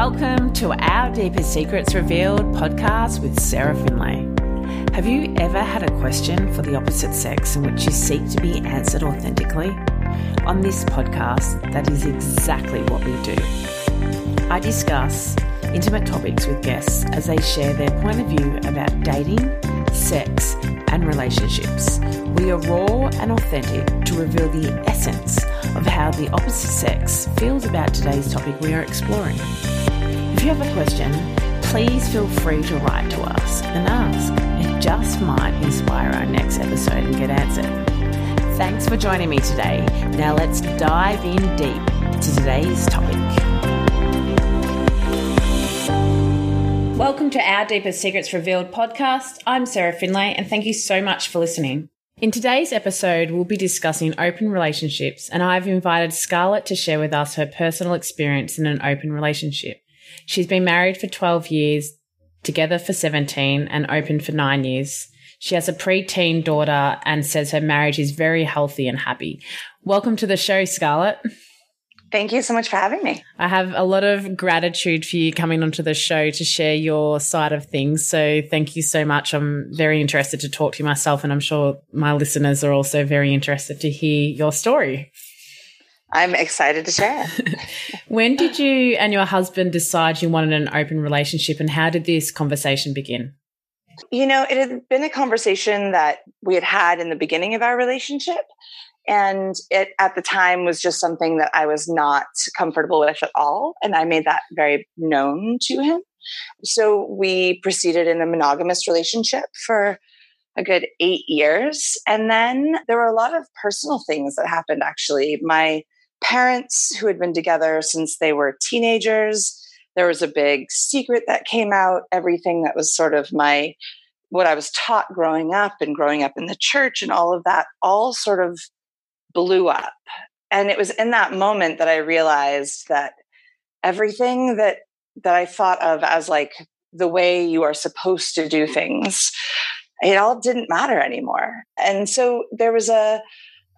Welcome to our Deepest Secrets Revealed podcast with Sarah Finlay. Have you ever had a question for the opposite sex in which you seek to be answered authentically? On this podcast, that is exactly what we do. I discuss intimate topics with guests as they share their point of view about dating, sex, and relationships. We are raw and authentic to reveal the essence of how the opposite sex feels about today's topic we are exploring. If you have a question, please feel free to write to us and ask. It just might inspire our next episode and get answered. Thanks for joining me today. Now let's dive in deep to today's topic. Welcome to our Deepest Secrets Revealed podcast. I'm Sarah Finlay, and thank you so much for listening. In today's episode, we'll be discussing open relationships, and I've invited Scarlett to share with us her personal experience in an open relationship. She's been married for 12 years, together for 17, and open for nine years. She has a preteen daughter and says her marriage is very healthy and happy. Welcome to the show, Scarlett. Thank you so much for having me. I have a lot of gratitude for you coming onto the show to share your side of things. So thank you so much. I'm very interested to talk to you myself, and I'm sure my listeners are also very interested to hear your story. I'm excited to share. when did you and your husband decide you wanted an open relationship, and how did this conversation begin? You know, it had been a conversation that we had had in the beginning of our relationship. And it at the time was just something that I was not comfortable with at all. And I made that very known to him. So we proceeded in a monogamous relationship for a good eight years. And then there were a lot of personal things that happened actually. My parents, who had been together since they were teenagers, there was a big secret that came out, everything that was sort of my what I was taught growing up and growing up in the church and all of that all sort of blew up. And it was in that moment that I realized that everything that that I thought of as like the way you are supposed to do things, it all didn't matter anymore. And so there was a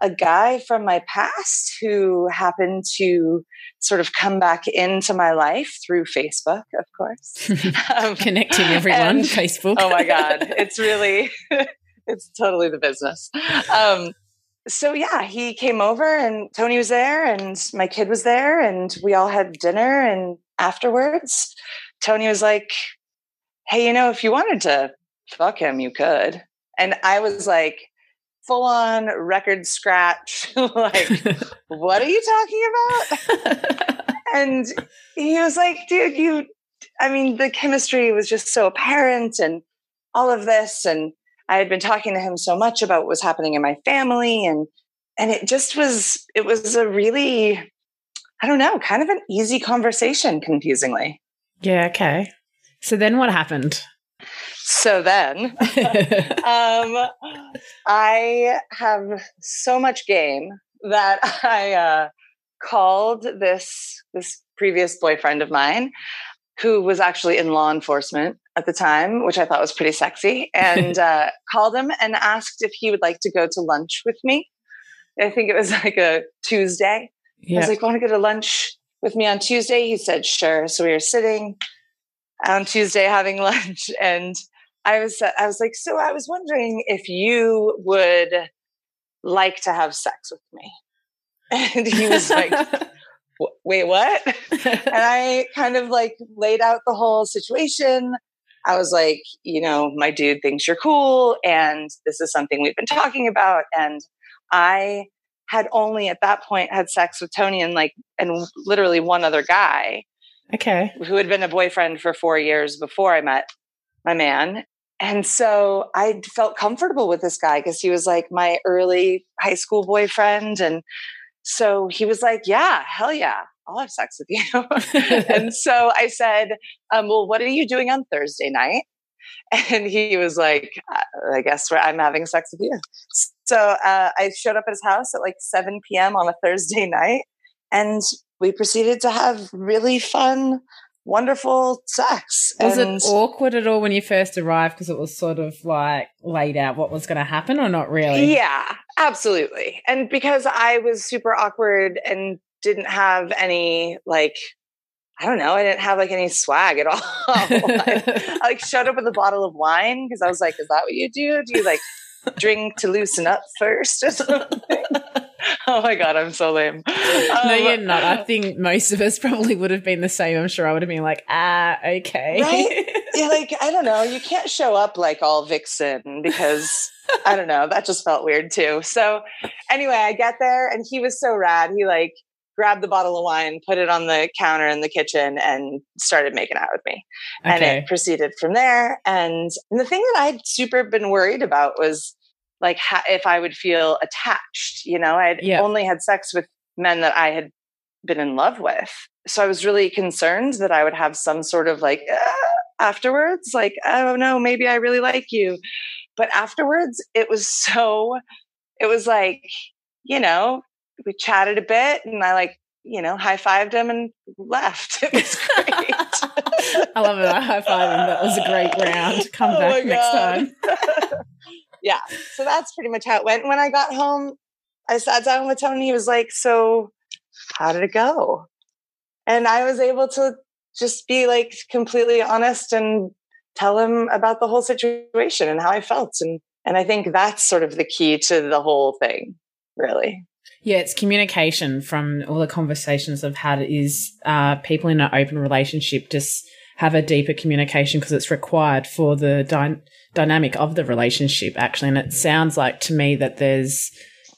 a guy from my past who happened to sort of come back into my life through Facebook, of course. um, Connecting everyone, and, Facebook. oh my God. It's really, it's totally the business. Um, so yeah, he came over and Tony was there and my kid was there and we all had dinner and afterwards Tony was like, "Hey, you know, if you wanted to fuck him, you could." And I was like full on record scratch like, "What are you talking about?" and he was like, "Dude, you I mean, the chemistry was just so apparent and all of this and I had been talking to him so much about what was happening in my family and and it just was it was a really I don't know, kind of an easy conversation confusingly. Yeah, okay. So then what happened? So then um I have so much game that I uh called this this previous boyfriend of mine who was actually in law enforcement at the time, which I thought was pretty sexy, and uh, called him and asked if he would like to go to lunch with me. I think it was like a Tuesday. Yeah. I was like, want to go to lunch with me on Tuesday? He said, sure. So we were sitting on Tuesday having lunch, and I was uh, I was like, so I was wondering if you would like to have sex with me. And he was like, wait, what? and I kind of like laid out the whole situation. I was like, you know, my dude thinks you're cool and this is something we've been talking about. And I had only at that point had sex with Tony and like, and literally one other guy. Okay. Who had been a boyfriend for four years before I met my man. And so I felt comfortable with this guy because he was like my early high school boyfriend. And so he was like, yeah, hell yeah. I'll have sex with you. and so I said, um, well, what are you doing on Thursday night? And he was like, I guess I'm having sex with you. So uh, I showed up at his house at like 7 p.m. on a Thursday night, and we proceeded to have really fun, wonderful sex. Was and it awkward at all when you first arrived because it was sort of like laid out what was going to happen, or not really? Yeah, absolutely. And because I was super awkward and didn't have any like I don't know. I didn't have like any swag at all. I, I, like showed up with a bottle of wine because I was like, "Is that what you do? Do you like drink to loosen up first or something?" oh my god, I'm so lame. Um, no, you're not. I think most of us probably would have been the same. I'm sure I would have been like, "Ah, okay." Right? Yeah, like I don't know. You can't show up like all vixen because I don't know. That just felt weird too. So anyway, I get there and he was so rad. He like grabbed the bottle of wine, put it on the counter in the kitchen, and started making out with me. Okay. And it proceeded from there. And, and the thing that I'd super been worried about was like ha- if I would feel attached. You know, I'd yeah. only had sex with men that I had been in love with. So I was really concerned that I would have some sort of like uh, afterwards, like, oh no, maybe I really like you. But afterwards, it was so, it was like, you know, we chatted a bit and I like, you know, high fived him and left. It was great. I love it. I high fived him. That was a great round. Come oh back next time. Yeah. So that's pretty much how it went. When I got home, I sat down with Tony. He was like, So, how did it go? And I was able to just be like completely honest and tell him about the whole situation and how I felt. And and I think that's sort of the key to the whole thing, really. Yeah, it's communication from all the conversations I've had is uh, people in an open relationship just have a deeper communication because it's required for the dy- dynamic of the relationship, actually. And it sounds like to me that there's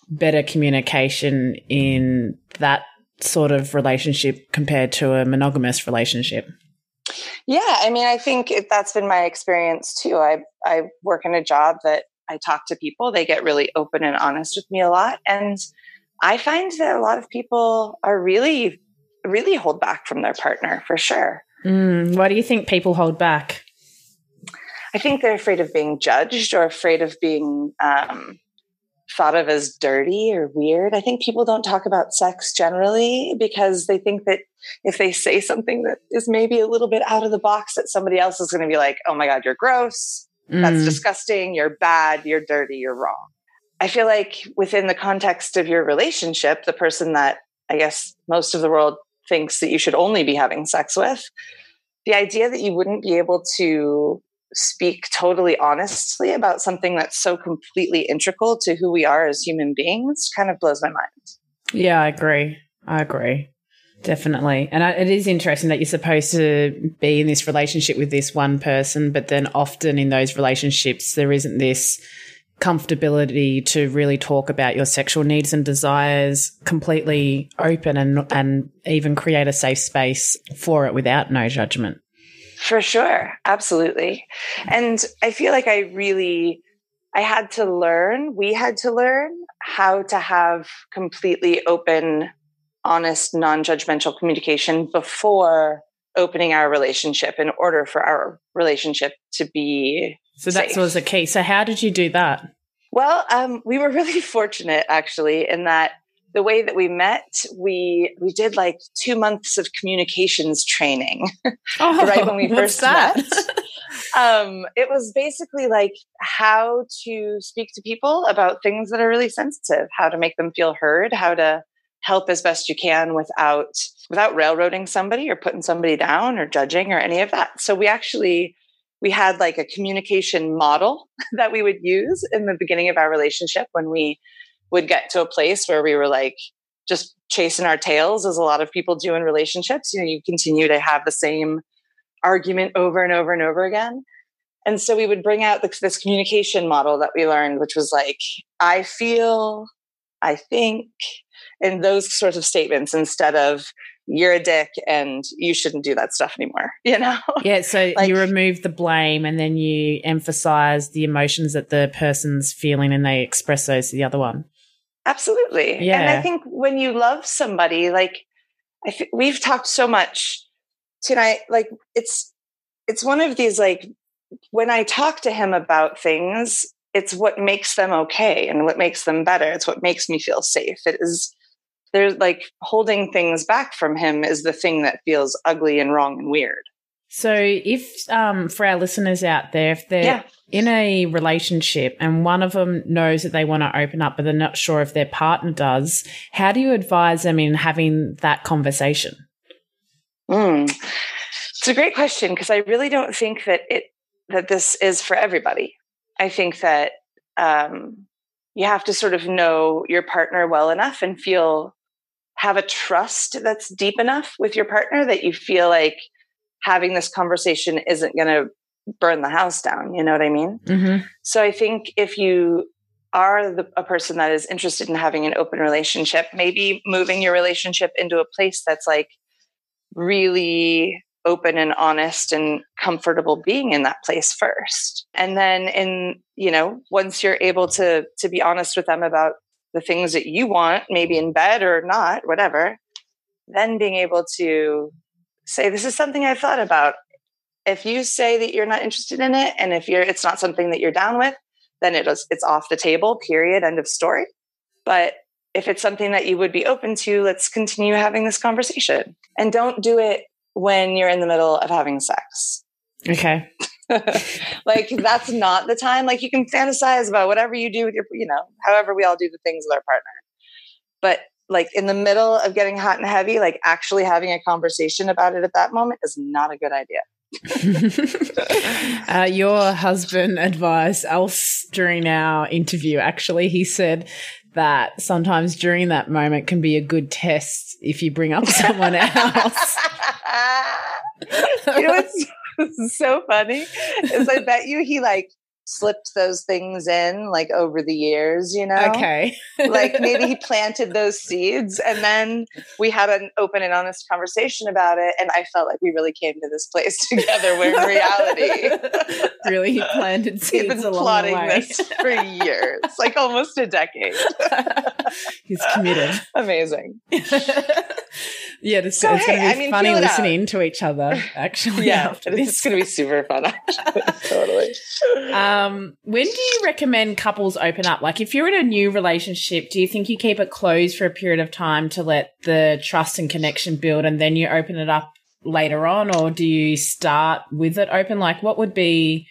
better communication in that sort of relationship compared to a monogamous relationship. Yeah, I mean, I think that's been my experience too. I I work in a job that I talk to people; they get really open and honest with me a lot, and I find that a lot of people are really, really hold back from their partner for sure. Mm, why do you think people hold back? I think they're afraid of being judged or afraid of being um, thought of as dirty or weird. I think people don't talk about sex generally because they think that if they say something that is maybe a little bit out of the box, that somebody else is going to be like, oh my God, you're gross. That's mm. disgusting. You're bad. You're dirty. You're wrong. I feel like within the context of your relationship, the person that I guess most of the world thinks that you should only be having sex with, the idea that you wouldn't be able to speak totally honestly about something that's so completely integral to who we are as human beings kind of blows my mind. Yeah, I agree. I agree. Definitely. And it is interesting that you're supposed to be in this relationship with this one person, but then often in those relationships, there isn't this comfortability to really talk about your sexual needs and desires completely open and and even create a safe space for it without no judgment. For sure, absolutely. And I feel like I really I had to learn, we had to learn how to have completely open, honest, non-judgmental communication before opening our relationship in order for our relationship to be so that was a key. So how did you do that? Well, um, we were really fortunate actually in that the way that we met, we we did like two months of communications training oh, right when we first met. um, it was basically like how to speak to people about things that are really sensitive, how to make them feel heard, how to help as best you can without without railroading somebody or putting somebody down or judging or any of that. So we actually we had like a communication model that we would use in the beginning of our relationship when we would get to a place where we were like just chasing our tails as a lot of people do in relationships you know you continue to have the same argument over and over and over again. And so we would bring out this, communication model that we learned which was like i feel i think and those sorts of statements instead of you're a dick and you shouldn't do that stuff anymore you know? Yeah so like, you remove the blame and then you emphasize the emotions that the person's feeling and they express those to the other one. Absolutely. Yeah and i think when you love somebody like I th- we've talked so much tonight like it's it's one of these like when i talk to him about things it's what makes them okay and what makes them better. It's what makes me feel safe. It is there's like holding things back from him is the thing that feels ugly and wrong and weird. So, if um, for our listeners out there, if they're yeah. in a relationship and one of them knows that they want to open up, but they're not sure if their partner does, how do you advise them in having that conversation? Mm. It's a great question because I really don't think that it that this is for everybody. I think that um, you have to sort of know your partner well enough and feel have a trust that's deep enough with your partner that you feel like having this conversation isn't going to burn the house down. You know what I mean? Mm-hmm. So I think if you are the, a person that is interested in having an open relationship, maybe moving your relationship into a place that's like really open and honest and comfortable being in that place first and then in you know once you're able to to be honest with them about the things that you want maybe in bed or not whatever then being able to say this is something i've thought about if you say that you're not interested in it and if you're it's not something that you're down with then it is it's off the table period end of story but if it's something that you would be open to let's continue having this conversation and don't do it when you're in the middle of having sex. Okay. like that's not the time. Like you can fantasize about whatever you do with your, you know, however we all do the things with our partner. But like in the middle of getting hot and heavy, like actually having a conversation about it at that moment is not a good idea. uh, your husband advised us during our interview. Actually, he said that sometimes during that moment can be a good test if you bring up someone else. you know what's so funny. Is I bet you he like slipped those things in like over the years, you know? Okay. like maybe he planted those seeds and then we had an open and honest conversation about it. And I felt like we really came to this place together where in reality. really, he planted seeds. He's been plotting this for years, like almost a decade. He's committed. Amazing. Yeah, it's, so, it's hey, going to be I mean, funny listening to each other. Actually, yeah, it's going to be super fun. Actually, totally. Um, when do you recommend couples open up? Like, if you're in a new relationship, do you think you keep it closed for a period of time to let the trust and connection build, and then you open it up later on, or do you start with it open? Like, what would be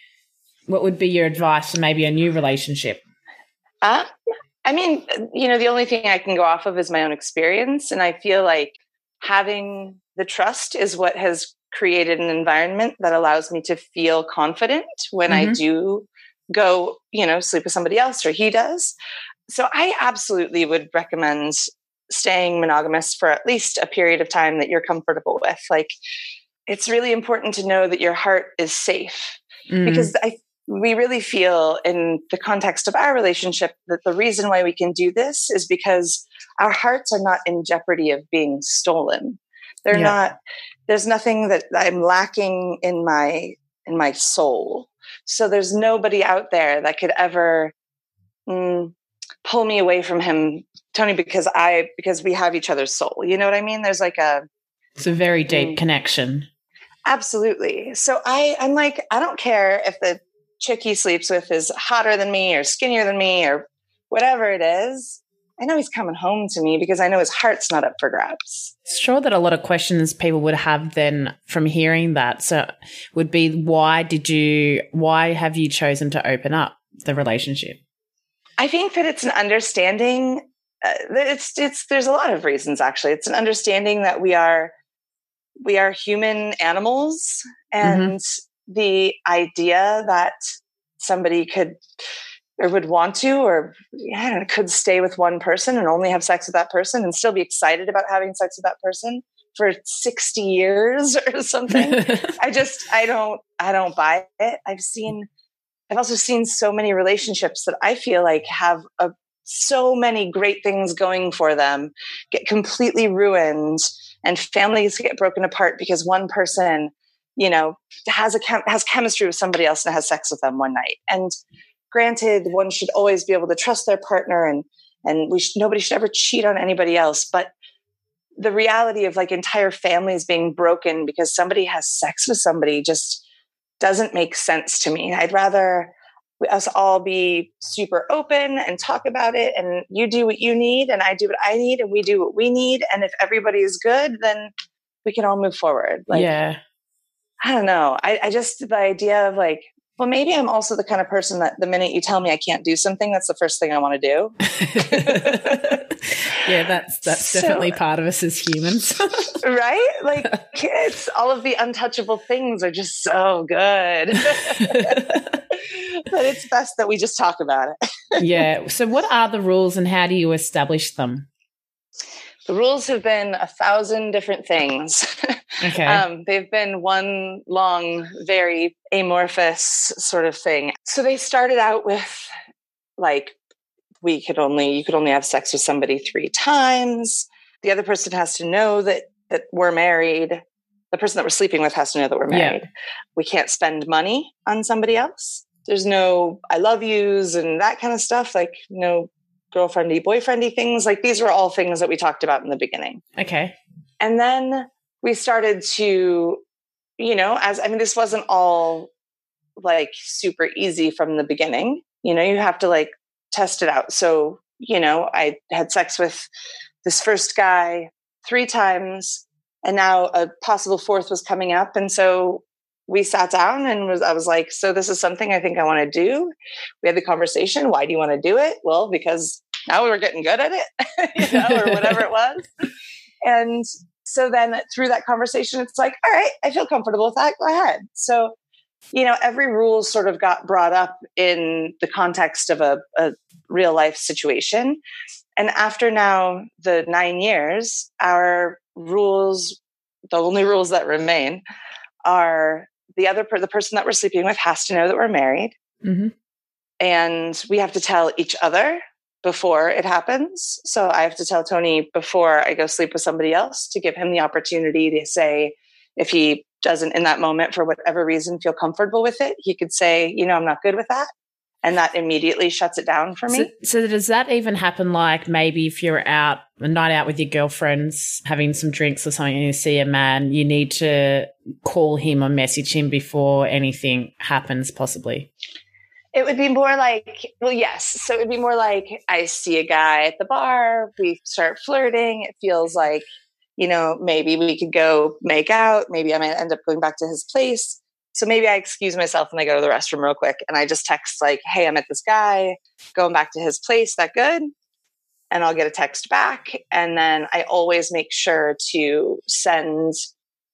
what would be your advice for maybe a new relationship? Uh, I mean, you know, the only thing I can go off of is my own experience, and I feel like having the trust is what has created an environment that allows me to feel confident when mm-hmm. I do go, you know, sleep with somebody else or he does. So I absolutely would recommend staying monogamous for at least a period of time that you're comfortable with. Like it's really important to know that your heart is safe mm. because I we really feel in the context of our relationship that the reason why we can do this is because our hearts are not in jeopardy of being stolen. They're yeah. not there's nothing that I'm lacking in my in my soul. So there's nobody out there that could ever mm, pull me away from him, Tony, because I because we have each other's soul. You know what I mean? There's like a it's a very deep mm, connection. Absolutely. So I I'm like I don't care if the chick he sleeps with is hotter than me or skinnier than me or whatever it is. I know he's coming home to me because I know his heart's not up for grabs. Sure, that a lot of questions people would have then from hearing that. So, would be why did you, why have you chosen to open up the relationship? I think that it's an understanding. Uh, it's it's there's a lot of reasons actually. It's an understanding that we are we are human animals, mm-hmm. and mm-hmm. the idea that somebody could or would want to or I could stay with one person and only have sex with that person and still be excited about having sex with that person for 60 years or something. I just I don't I don't buy it. I've seen I've also seen so many relationships that I feel like have a, so many great things going for them get completely ruined and families get broken apart because one person you know has a chem- has chemistry with somebody else and has sex with them one night and granted, one should always be able to trust their partner and and we should, nobody should ever cheat on anybody else. But the reality of like entire families being broken because somebody has sex with somebody just doesn't make sense to me. I'd rather us all be super open and talk about it and you do what you need and I do what I need and we do what we need and if everybody is good then we can all move forward like yeah I don't know I, I just the idea of like well, maybe I'm also the kind of person that the minute you tell me I can't do something, that's the first thing I want to do. yeah, that's that's so, definitely part of us as humans. right? Like kids, all of the untouchable things are just so good. but it's best that we just talk about it. yeah. So what are the rules and how do you establish them? The rules have been a thousand different things. Okay. Um, they've been one long, very amorphous sort of thing. So they started out with like, we could only, you could only have sex with somebody three times. The other person has to know that, that we're married. The person that we're sleeping with has to know that we're married. Yeah. We can't spend money on somebody else. There's no I love yous and that kind of stuff. Like no girlfriendy, boyfriendy things. Like these were all things that we talked about in the beginning. Okay. And then we started to, you know, as I mean, this wasn't all like super easy from the beginning. You know, you have to like test it out. So, you know, I had sex with this first guy three times and now a possible fourth was coming up. And so we sat down and was I was like, so this is something I think I want to do. We had the conversation. Why do you want to do it? Well, because now we're getting good at it, you know, or whatever it was. And so then through that conversation, it's like, all right, I feel comfortable with that. Go ahead. So, you know, every rule sort of got brought up in the context of a, a real life situation. And after now the nine years, our rules, the only rules that remain are the other per- the person that we're sleeping with has to know that we're married. Mm-hmm. And we have to tell each other before it happens. So I have to tell Tony before I go sleep with somebody else to give him the opportunity to say, if he doesn't in that moment, for whatever reason, feel comfortable with it, he could say, you know, I'm not good with that. And that immediately shuts it down for me. So, so does that even happen like maybe if you're out a night out with your girlfriends, having some drinks or something, and you see a man, you need to call him or message him before anything happens, possibly? It would be more like, well, yes. So it would be more like I see a guy at the bar, we start flirting. It feels like, you know, maybe we could go make out. Maybe I might end up going back to his place. So maybe I excuse myself and I go to the restroom real quick and I just text like, hey, I'm at this guy, going back to his place. That good? And I'll get a text back. And then I always make sure to send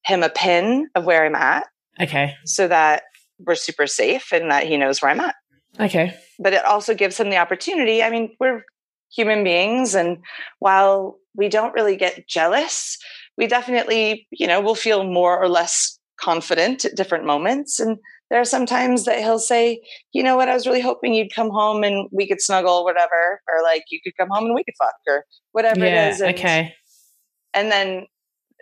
him a pin of where I'm at. Okay. So that we're super safe and that he knows where I'm at. Okay. But it also gives him the opportunity. I mean, we're human beings. And while we don't really get jealous, we definitely, you know, will feel more or less confident at different moments. And there are some times that he'll say, you know what, I was really hoping you'd come home and we could snuggle, or whatever, or like you could come home and we could fuck or whatever yeah, it is. And, okay. And then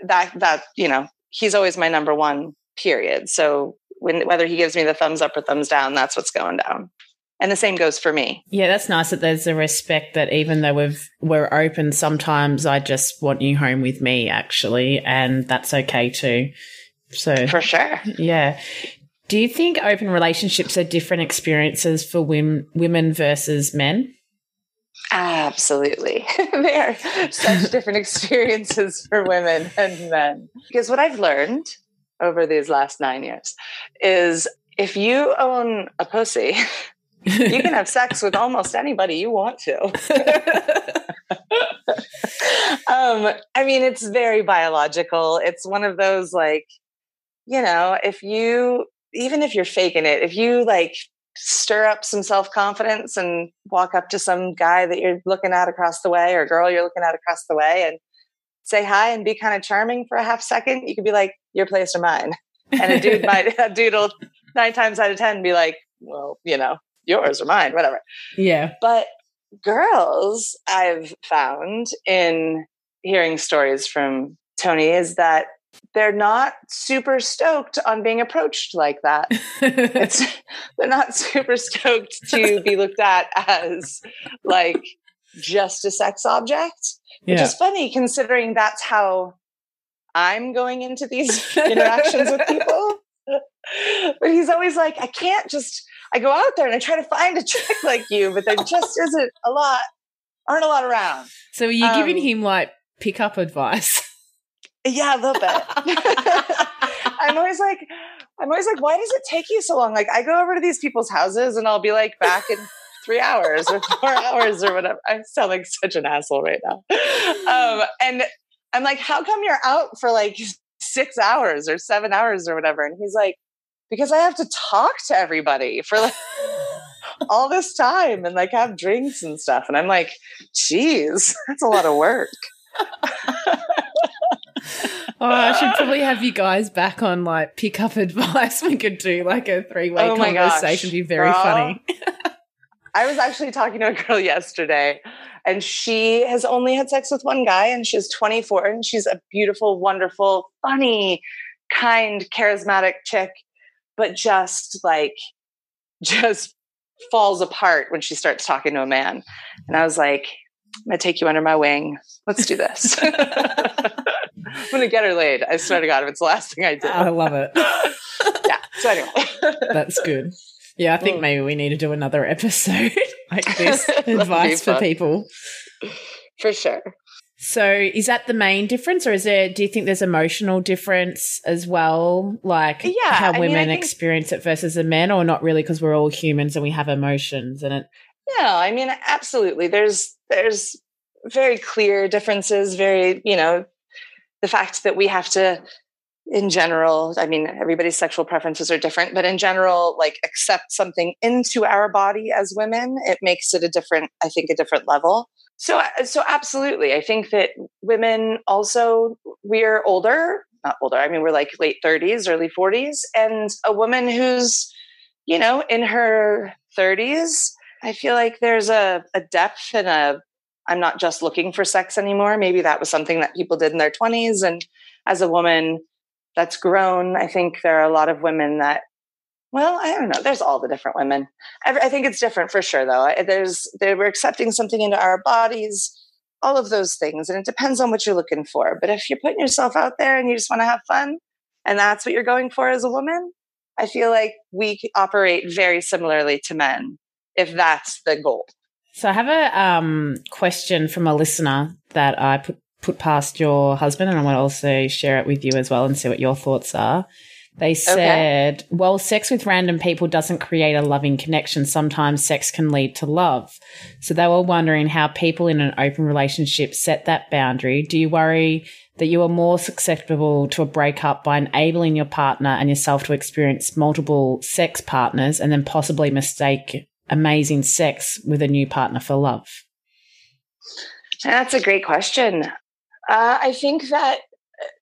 that, that, you know, he's always my number one period. So when, whether he gives me the thumbs up or thumbs down, that's what's going down and the same goes for me. Yeah that's nice that there's a respect that even though we've we're open sometimes i just want you home with me actually and that's okay too. So for sure. yeah. Do you think open relationships are different experiences for women women versus men? Absolutely. they are such different experiences for women and men. Because what I've learned over these last nine years is if you own a pussy, you can have sex with almost anybody you want to. um, I mean, it's very biological. It's one of those like, you know, if you even if you're faking it, if you like stir up some self confidence and walk up to some guy that you're looking at across the way or girl you're looking at across the way and say hi and be kind of charming for a half second, you could be like, "Your place or mine," and a dude might a dude will nine times out of ten be like, "Well, you know, yours or mine, whatever. Yeah. But girls, I've found in hearing stories from Tony is that they're not super stoked on being approached like that. it's, they're not super stoked to be looked at as like just a sex object, which yeah. is funny considering that's how I'm going into these interactions with people. but he's always like, I can't just I go out there and I try to find a chick like you, but there just isn't a lot, aren't a lot around. So are you um, giving him like pickup advice? Yeah, a little bit. I'm always like, I'm always like, why does it take you so long? Like, I go over to these people's houses and I'll be like back in three hours or four hours or whatever. I sound like such an asshole right now. Um, and I'm like, how come you're out for like six hours or seven hours or whatever? And he's like, because I have to talk to everybody for like all this time and like have drinks and stuff. And I'm like, geez, that's a lot of work. Oh, I should probably have you guys back on like pick up advice. We could do like a three way oh conversation. Be very Girl, funny. I was actually talking to a girl yesterday, and she has only had sex with one guy, and she's 24, and she's a beautiful, wonderful, funny, kind, charismatic chick, but just like, just falls apart when she starts talking to a man. And I was like, I'm gonna take you under my wing. Let's do this. I'm gonna get her laid. I swear to God, if it's the last thing I do. I love it. yeah. So anyway, that's good. Yeah, I think mm. maybe we need to do another episode like this advice for people. For sure. So is that the main difference or is there do you think there's emotional difference as well like yeah, how women mean, experience it versus the men or not really because we're all humans and we have emotions and it No, I mean absolutely. There's there's very clear differences, very, you know, the fact that we have to in general i mean everybody's sexual preferences are different but in general like accept something into our body as women it makes it a different i think a different level so uh, so absolutely i think that women also we're older not older i mean we're like late 30s early 40s and a woman who's you know in her 30s i feel like there's a, a depth and a i'm not just looking for sex anymore maybe that was something that people did in their 20s and as a woman that's grown. I think there are a lot of women that, well, I don't know. There's all the different women. I, think it's different for sure, though. There's they were accepting something into our bodies, all of those things, and it depends on what you're looking for. But if you're putting yourself out there and you just want to have fun, and that's what you're going for as a woman, I feel like we operate very similarly to men if that's the goal. So I have a um, question from a listener that I put put past your husband, and I want to also share it with you as well and see what your thoughts are. They said, okay. well, sex with random people doesn't create a loving connection. Sometimes sex can lead to love. So they were wondering how people in an open relationship set that boundary. Do you worry that you are more susceptible to a breakup by enabling your partner and yourself to experience multiple sex partners and then possibly mistake amazing sex with a new partner for love? That's a great question. Uh, I think that,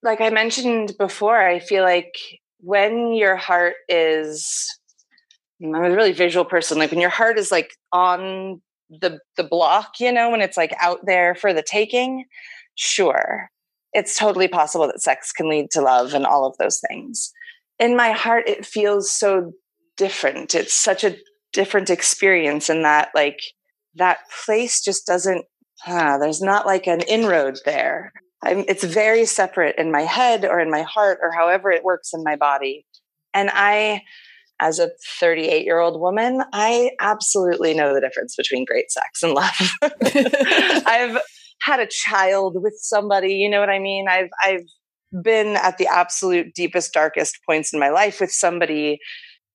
like I mentioned before, I feel like when your heart is, I'm a really visual person. Like when your heart is like on the the block, you know, when it's like out there for the taking, sure, it's totally possible that sex can lead to love and all of those things. In my heart, it feels so different. It's such a different experience in that, like, that place just doesn't ah, there's not like an inroad there. I'm, it's very separate in my head or in my heart or however it works in my body. And I, as a 38 year old woman, I absolutely know the difference between great sex and love. I've had a child with somebody, you know what I mean? I've, I've been at the absolute deepest, darkest points in my life with somebody.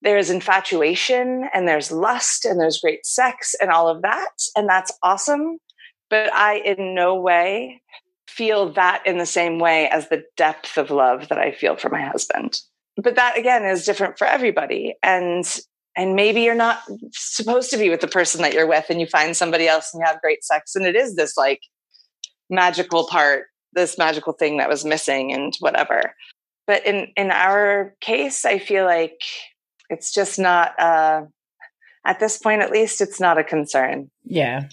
There's infatuation and there's lust and there's great sex and all of that. And that's awesome but I in no way feel that in the same way as the depth of love that I feel for my husband. But that again is different for everybody. And and maybe you're not supposed to be with the person that you're with and you find somebody else and you have great sex and it is this like magical part this magical thing that was missing and whatever but in in our case i feel like it's just not uh at this point at least it's not a concern yeah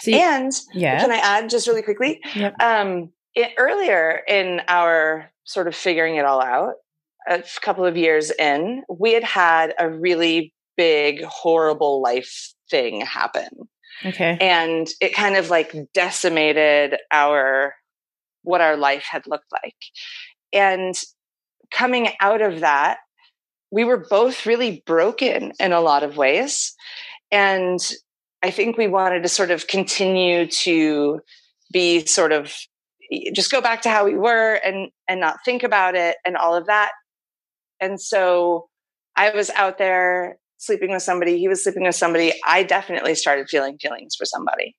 See, and yeah. can I add just really quickly? Yep. Um, it, earlier in our sort of figuring it all out, a couple of years in, we had had a really big, horrible life thing happen. Okay. And it kind of like decimated our what our life had looked like. And coming out of that, we were both really broken in a lot of ways. And I think we wanted to sort of continue to be sort of just go back to how we were and and not think about it and all of that And so I was out there sleeping with somebody, he was sleeping with somebody. I definitely started feeling feelings for somebody.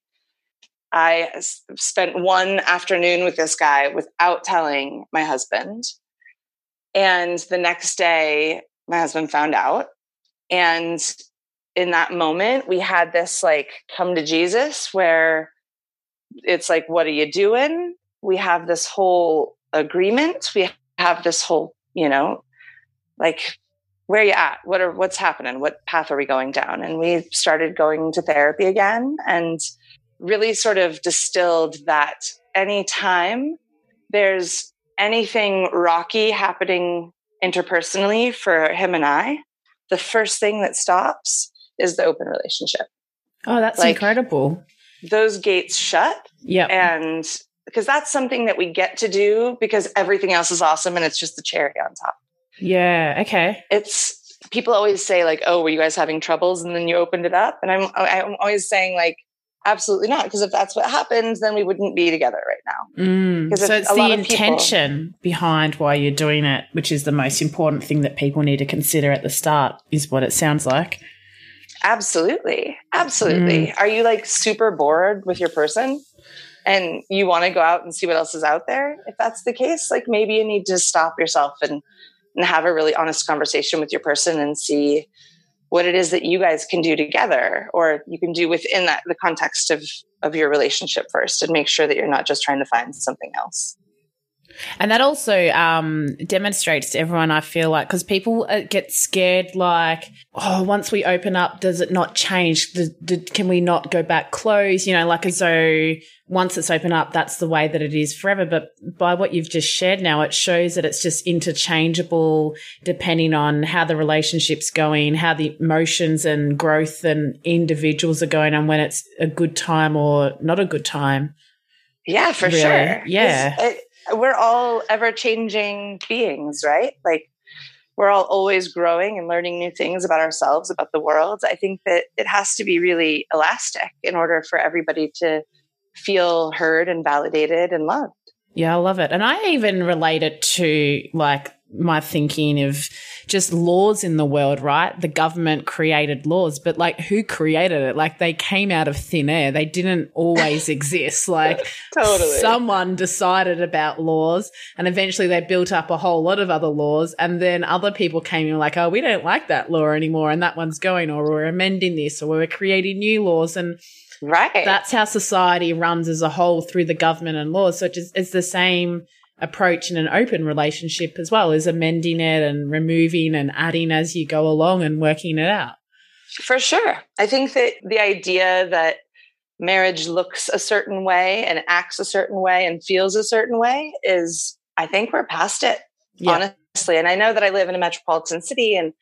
I spent one afternoon with this guy without telling my husband. And the next day, my husband found out. And in that moment, we had this like come to Jesus where it's like, what are you doing? We have this whole agreement. We have this whole, you know, like, where are you at? What are what's happening? What path are we going down? And we started going to therapy again and really sort of distilled that anytime there's anything rocky happening interpersonally for him and I, the first thing that stops is the open relationship. Oh, that's like, incredible. Those gates shut. Yeah. And because that's something that we get to do because everything else is awesome and it's just the cherry on top. Yeah. Okay. It's people always say like, "Oh, were you guys having troubles?" And then you opened it up, and I'm I'm always saying like, absolutely not, because if that's what happens, then we wouldn't be together right now. Mm. So it's the intention people, behind why you're doing it, which is the most important thing that people need to consider at the start, is what it sounds like. Absolutely. Absolutely. Mm. Are you like super bored with your person and you want to go out and see what else is out there? If that's the case, like maybe you need to stop yourself and, and have a really honest conversation with your person and see what it is that you guys can do together or you can do within that the context of of your relationship first and make sure that you're not just trying to find something else and that also um, demonstrates to everyone, I feel like, because people uh, get scared like, oh, once we open up, does it not change? The, the, can we not go back close? You know, like as though once it's open up, that's the way that it is forever. But by what you've just shared now, it shows that it's just interchangeable depending on how the relationship's going, how the emotions and growth and individuals are going and when it's a good time or not a good time. Yeah, for really. sure. Yeah. We're all ever changing beings, right? Like we're all always growing and learning new things about ourselves, about the world. I think that it has to be really elastic in order for everybody to feel heard and validated and loved. Yeah, I love it. And I even relate it to like my thinking of just laws in the world, right? The government created laws, but like who created it? Like they came out of thin air. They didn't always exist. Like totally. someone decided about laws and eventually they built up a whole lot of other laws. And then other people came in like, oh, we don't like that law anymore. And that one's going, or we're amending this, or we're creating new laws. And Right. That's how society runs as a whole through the government and laws. So it's, it's the same approach in an open relationship as well is amending it and removing and adding as you go along and working it out. For sure. I think that the idea that marriage looks a certain way and acts a certain way and feels a certain way is, I think we're past it, yeah. honestly. And I know that I live in a metropolitan city and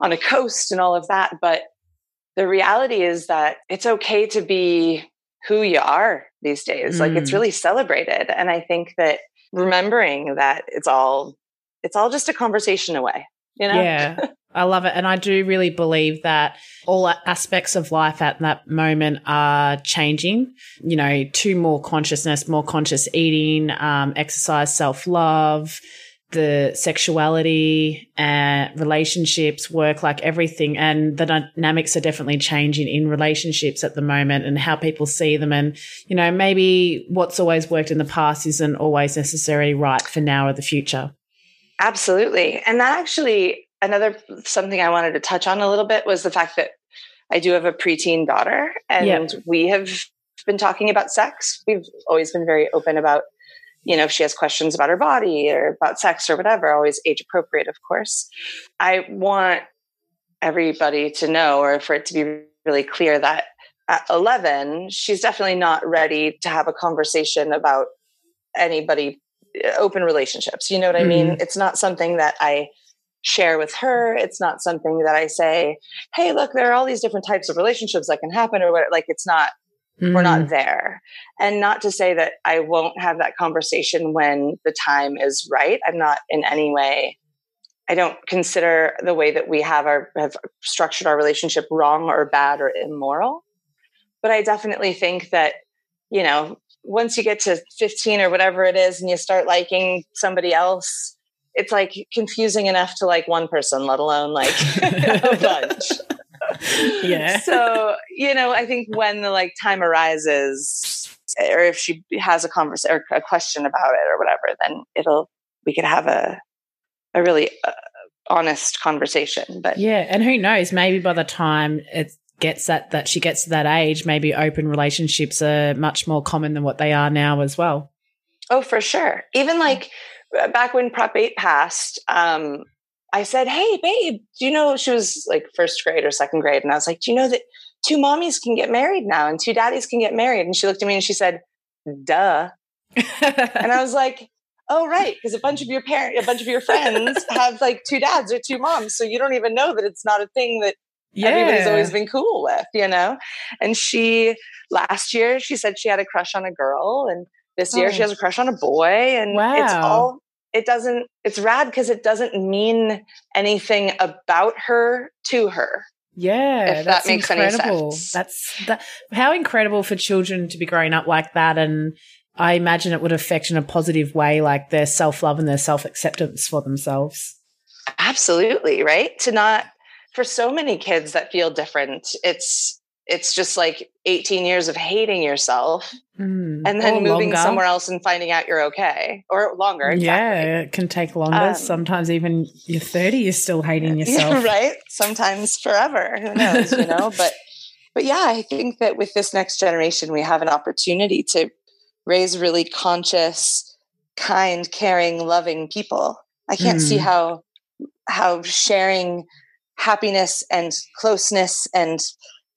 on a coast and all of that, but the reality is that it's okay to be who you are these days. Mm. Like it's mm. really celebrated. And I think that remembering that it's all it's all just a conversation away, you know? Yeah. I love it. And I do really believe that all aspects of life at that moment are changing, you know, to more consciousness, more conscious eating, um, exercise, self love, the sexuality and relationships, work, like everything. And the dynamics are definitely changing in relationships at the moment and how people see them. And, you know, maybe what's always worked in the past isn't always necessarily right for now or the future. Absolutely. And that actually, another something I wanted to touch on a little bit was the fact that I do have a preteen daughter and yep. we have been talking about sex. We've always been very open about you know, if she has questions about her body or about sex or whatever, always age appropriate, of course. I want everybody to know or for it to be really clear that at 11, she's definitely not ready to have a conversation about anybody, uh, open relationships. You know what mm-hmm. I mean? Mm-hmm. It's not something that I share with her. It's not something that I say, hey, look, there are all these different types of relationships that can happen or what. Like, it's not Mm. We're not mm. there. And not to say that I won't have that conversation when the time is right. I'm not in any way I don't consider the way that we have our have structured our relationship wrong or bad or immoral. But I definitely think that, you know, once you get to 15 or whatever it is and you start liking somebody else, it's like confusing enough to like one person, let alone like a bunch. Yeah. So, you know, I think when the like time arises, or if she has a conversation or a question about it or whatever, then it'll, we could have a, a really uh, honest conversation. But yeah. And who knows, maybe by the time it gets that, that she gets to that age, maybe open relationships are much more common than what they are now as well. Oh, for sure. Even like back when Prop 8 passed, um, I said, Hey, babe, do you know she was like first grade or second grade? And I was like, Do you know that two mommies can get married now and two daddies can get married? And she looked at me and she said, Duh. and I was like, Oh, right. Because a bunch of your parents, a bunch of your friends have like two dads or two moms. So you don't even know that it's not a thing that yeah. everybody's always been cool with, you know? And she, last year, she said she had a crush on a girl. And this year oh. she has a crush on a boy. And wow. it's all it doesn't it's rad because it doesn't mean anything about her to her yeah if that makes incredible. any sense. That's that how incredible for children to be growing up like that and i imagine it would affect in a positive way like their self-love and their self-acceptance for themselves. Absolutely right? To not for so many kids that feel different it's it's just like 18 years of hating yourself mm, and then moving longer. somewhere else and finding out you're okay or longer. Exactly. Yeah, it can take longer. Um, Sometimes even you're 30, you're still hating yourself. right. Sometimes forever. Who knows, you know? But, but yeah, I think that with this next generation, we have an opportunity to raise really conscious, kind, caring, loving people. I can't mm. see how, how sharing happiness and closeness and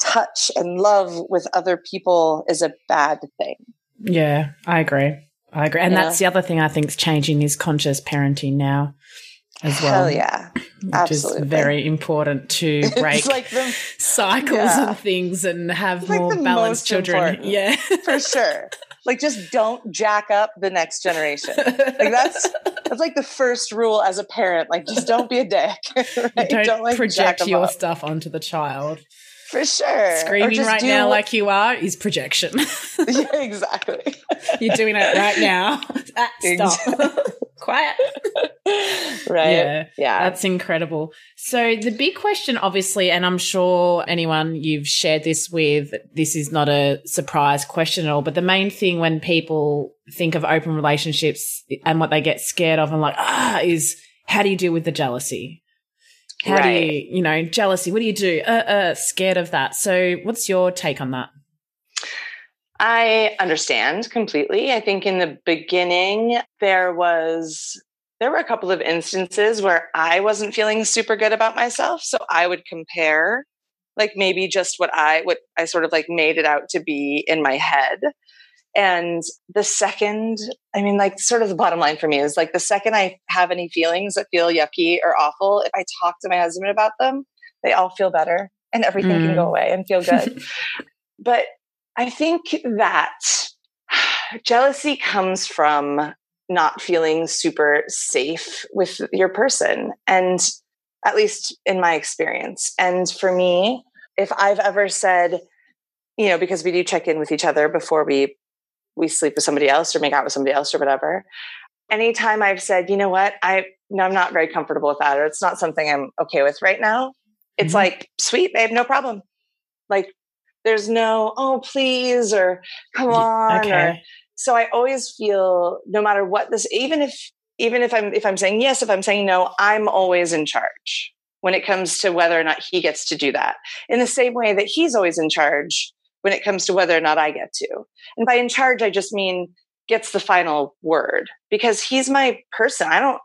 touch and love with other people is a bad thing. Yeah, I agree. I agree. And yeah. that's the other thing I think is changing is conscious parenting now as well. Hell yeah. Which Absolutely. is very important to break like the, cycles yeah. and things and have more like balanced children. Yeah. for sure. Like just don't jack up the next generation. Like that's that's like the first rule as a parent. Like just don't be a dick. Right? Don't, don't like project your up. stuff onto the child. For sure. Screaming right now like you are is projection. yeah, exactly. You're doing it right now. Ah, stop. Quiet. right. Yeah. Yeah. That's incredible. So the big question, obviously, and I'm sure anyone you've shared this with, this is not a surprise question at all, but the main thing when people think of open relationships and what they get scared of and like, ah, is how do you deal with the jealousy? How right. do you, you know, jealousy? What do you do? Uh, uh, scared of that. So, what's your take on that? I understand completely. I think in the beginning there was there were a couple of instances where I wasn't feeling super good about myself, so I would compare like maybe just what I what I sort of like made it out to be in my head and the second, I mean, like, sort of the bottom line for me is like the second I have any feelings that feel yucky or awful, if I talk to my husband about them, they all feel better and everything mm. can go mm. away and feel good. but I think that jealousy comes from not feeling super safe with your person. And at least in my experience. And for me, if I've ever said, you know, because we do check in with each other before we we sleep with somebody else or make out with somebody else or whatever. Anytime I've said, you know what, I no, I'm not very comfortable with that, or it's not something I'm okay with right now, it's mm-hmm. like, sweet, babe, no problem. Like there's no, oh please, or come on. Okay. Or, so I always feel no matter what this, even if even if I'm if I'm saying yes, if I'm saying no, I'm always in charge when it comes to whether or not he gets to do that. In the same way that he's always in charge when it comes to whether or not I get to. And by in charge, I just mean gets the final word because he's my person. I don't,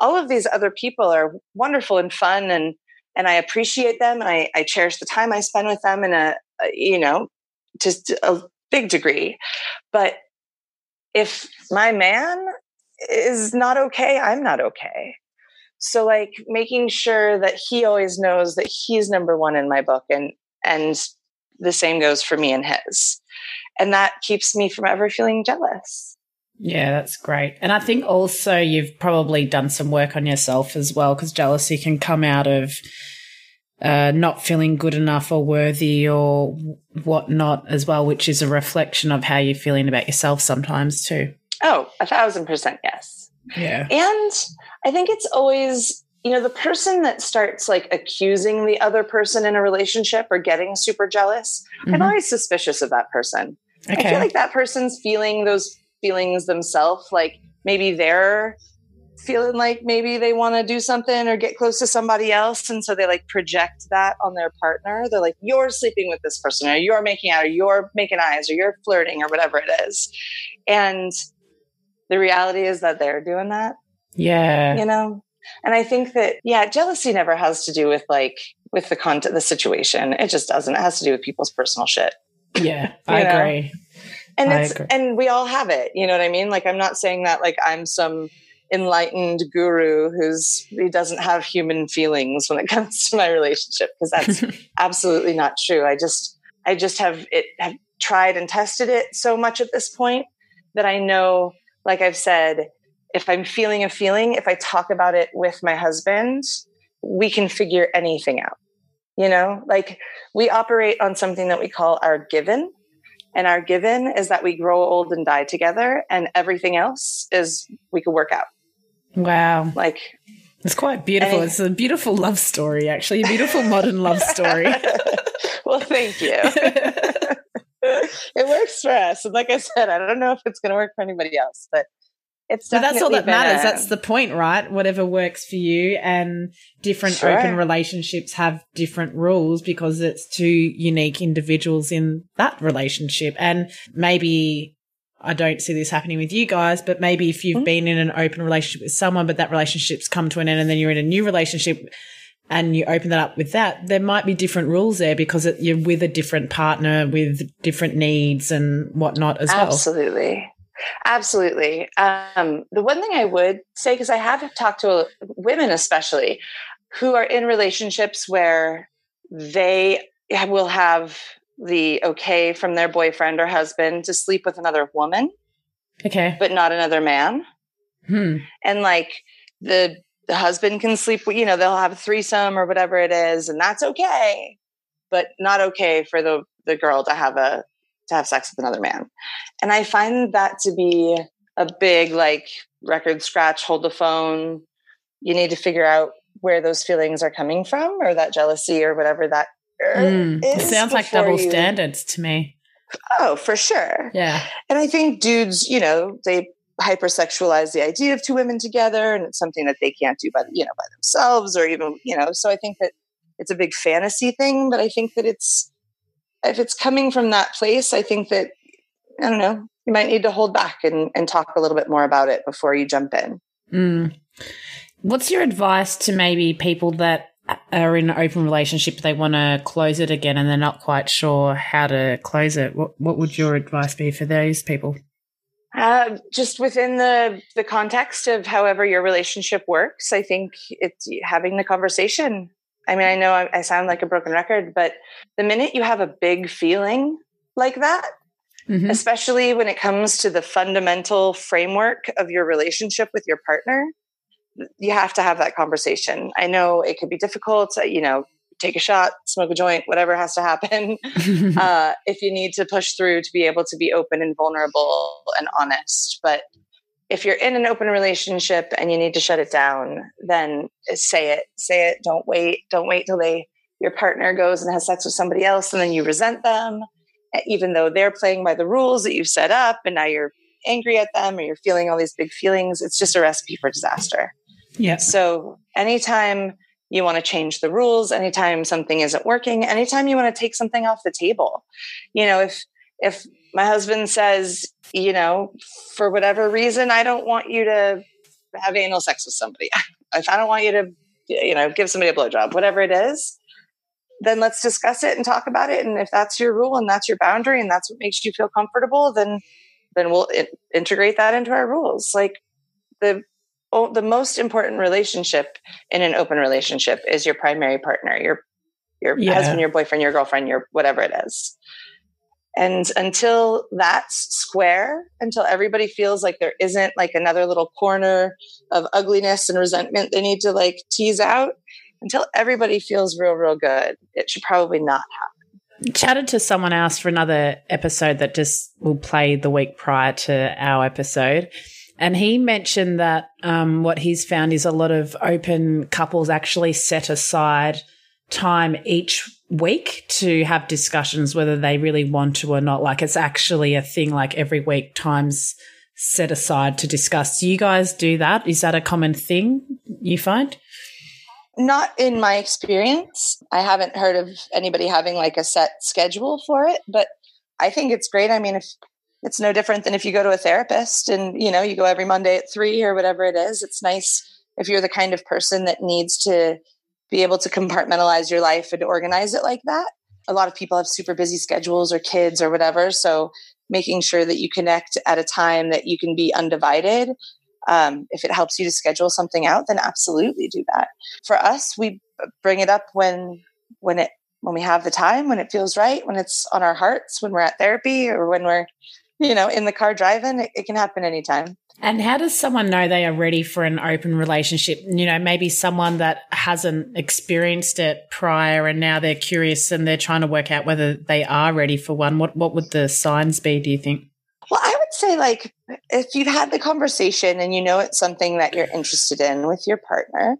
all of these other people are wonderful and fun and, and I appreciate them and I, I cherish the time I spend with them in a, a you know, just a big degree. But if my man is not okay, I'm not okay. So like making sure that he always knows that he's number one in my book and and the same goes for me and his. And that keeps me from ever feeling jealous. Yeah, that's great. And I think also you've probably done some work on yourself as well, because jealousy can come out of uh, not feeling good enough or worthy or whatnot as well, which is a reflection of how you're feeling about yourself sometimes too. Oh, a thousand percent yes. Yeah. And I think it's always, you know, the person that starts like accusing the other person in a relationship or getting super jealous, mm-hmm. I'm always suspicious of that person. Okay. I feel like that person's feeling those feelings themselves. Like maybe they're feeling like maybe they want to do something or get close to somebody else and so they like project that on their partner they're like you're sleeping with this person or you're making out or you're making eyes or you're flirting or whatever it is and the reality is that they're doing that yeah you know and i think that yeah jealousy never has to do with like with the content the situation it just doesn't it has to do with people's personal shit yeah i know? agree and I it's agree. and we all have it you know what i mean like i'm not saying that like i'm some enlightened guru who's he doesn't have human feelings when it comes to my relationship because that's absolutely not true. I just I just have it have tried and tested it so much at this point that I know, like I've said, if I'm feeling a feeling, if I talk about it with my husband, we can figure anything out. You know, like we operate on something that we call our given. And our given is that we grow old and die together, and everything else is we can work out. Wow. Like it's quite beautiful. it's a beautiful love story, actually. A beautiful modern love story. well, thank you. it works for us. And like I said, I don't know if it's going to work for anybody else, but it's but that's all that matters. That's the point, right? Whatever works for you and different sure. open relationships have different rules because it's two unique individuals in that relationship. And maybe I don't see this happening with you guys, but maybe if you've mm-hmm. been in an open relationship with someone, but that relationship's come to an end and then you're in a new relationship and you open that up with that, there might be different rules there because it, you're with a different partner with different needs and whatnot as well. Absolutely. Absolutely. Um, the one thing I would say, because I have talked to women, especially who are in relationships where they will have the okay from their boyfriend or husband to sleep with another woman. Okay. But not another man. Hmm. And like the the husband can sleep with, you know, they'll have a threesome or whatever it is, and that's okay. But not okay for the the girl to have a to have sex with another man. And I find that to be a big like record scratch, hold the phone. You need to figure out where those feelings are coming from or that jealousy or whatever that Mm, it sounds like double you... standards to me. Oh, for sure. Yeah. And I think dudes, you know, they hypersexualize the idea of two women together and it's something that they can't do by you know by themselves or even you know so i think that it's a big fantasy thing but i think that it's if it's coming from that place i think that i don't know you might need to hold back and, and talk a little bit more about it before you jump in mm. what's your advice to maybe people that are in an open relationship, they want to close it again and they're not quite sure how to close it. What what would your advice be for those people? Uh, just within the the context of however your relationship works, I think it's having the conversation. I mean, I know I, I sound like a broken record, but the minute you have a big feeling like that, mm-hmm. especially when it comes to the fundamental framework of your relationship with your partner, you have to have that conversation. I know it could be difficult, you know, take a shot, smoke a joint, whatever has to happen. uh, if you need to push through to be able to be open and vulnerable and honest. But if you're in an open relationship and you need to shut it down, then say it. Say it. Don't wait. Don't wait till they your partner goes and has sex with somebody else and then you resent them, eh, even though they're playing by the rules that you've set up and now you're angry at them or you're feeling all these big feelings. It's just a recipe for disaster. Yeah. So anytime you want to change the rules, anytime something isn't working, anytime you want to take something off the table, you know, if if my husband says, you know, for whatever reason, I don't want you to have anal sex with somebody. if I don't want you to, you know, give somebody a blowjob, whatever it is, then let's discuss it and talk about it. And if that's your rule and that's your boundary and that's what makes you feel comfortable, then then we'll in- integrate that into our rules. Like the oh, the most important relationship in an open relationship is your primary partner, your your yeah. husband, your boyfriend, your girlfriend, your whatever it is. And until that's square, until everybody feels like there isn't like another little corner of ugliness and resentment they need to like tease out, until everybody feels real, real good, it should probably not happen. Chatted to someone else for another episode that just will play the week prior to our episode And he mentioned that um, what he's found is a lot of open couples actually set aside time each week to have discussions whether they really want to or not. Like it's actually a thing like every week times set aside to discuss. Do you guys do that? Is that a common thing you find? Not in my experience. I haven't heard of anybody having like a set schedule for it, but I think it's great. I mean, if it's no different than if you go to a therapist and you know you go every monday at three or whatever it is it's nice if you're the kind of person that needs to be able to compartmentalize your life and organize it like that a lot of people have super busy schedules or kids or whatever so making sure that you connect at a time that you can be undivided um, if it helps you to schedule something out then absolutely do that for us we bring it up when when it when we have the time when it feels right when it's on our hearts when we're at therapy or when we're you know, in the car driving, it, it can happen anytime. And how does someone know they are ready for an open relationship? You know, maybe someone that hasn't experienced it prior and now they're curious and they're trying to work out whether they are ready for one. What what would the signs be, do you think? Well, I would say like if you've had the conversation and you know it's something that you're interested in with your partner,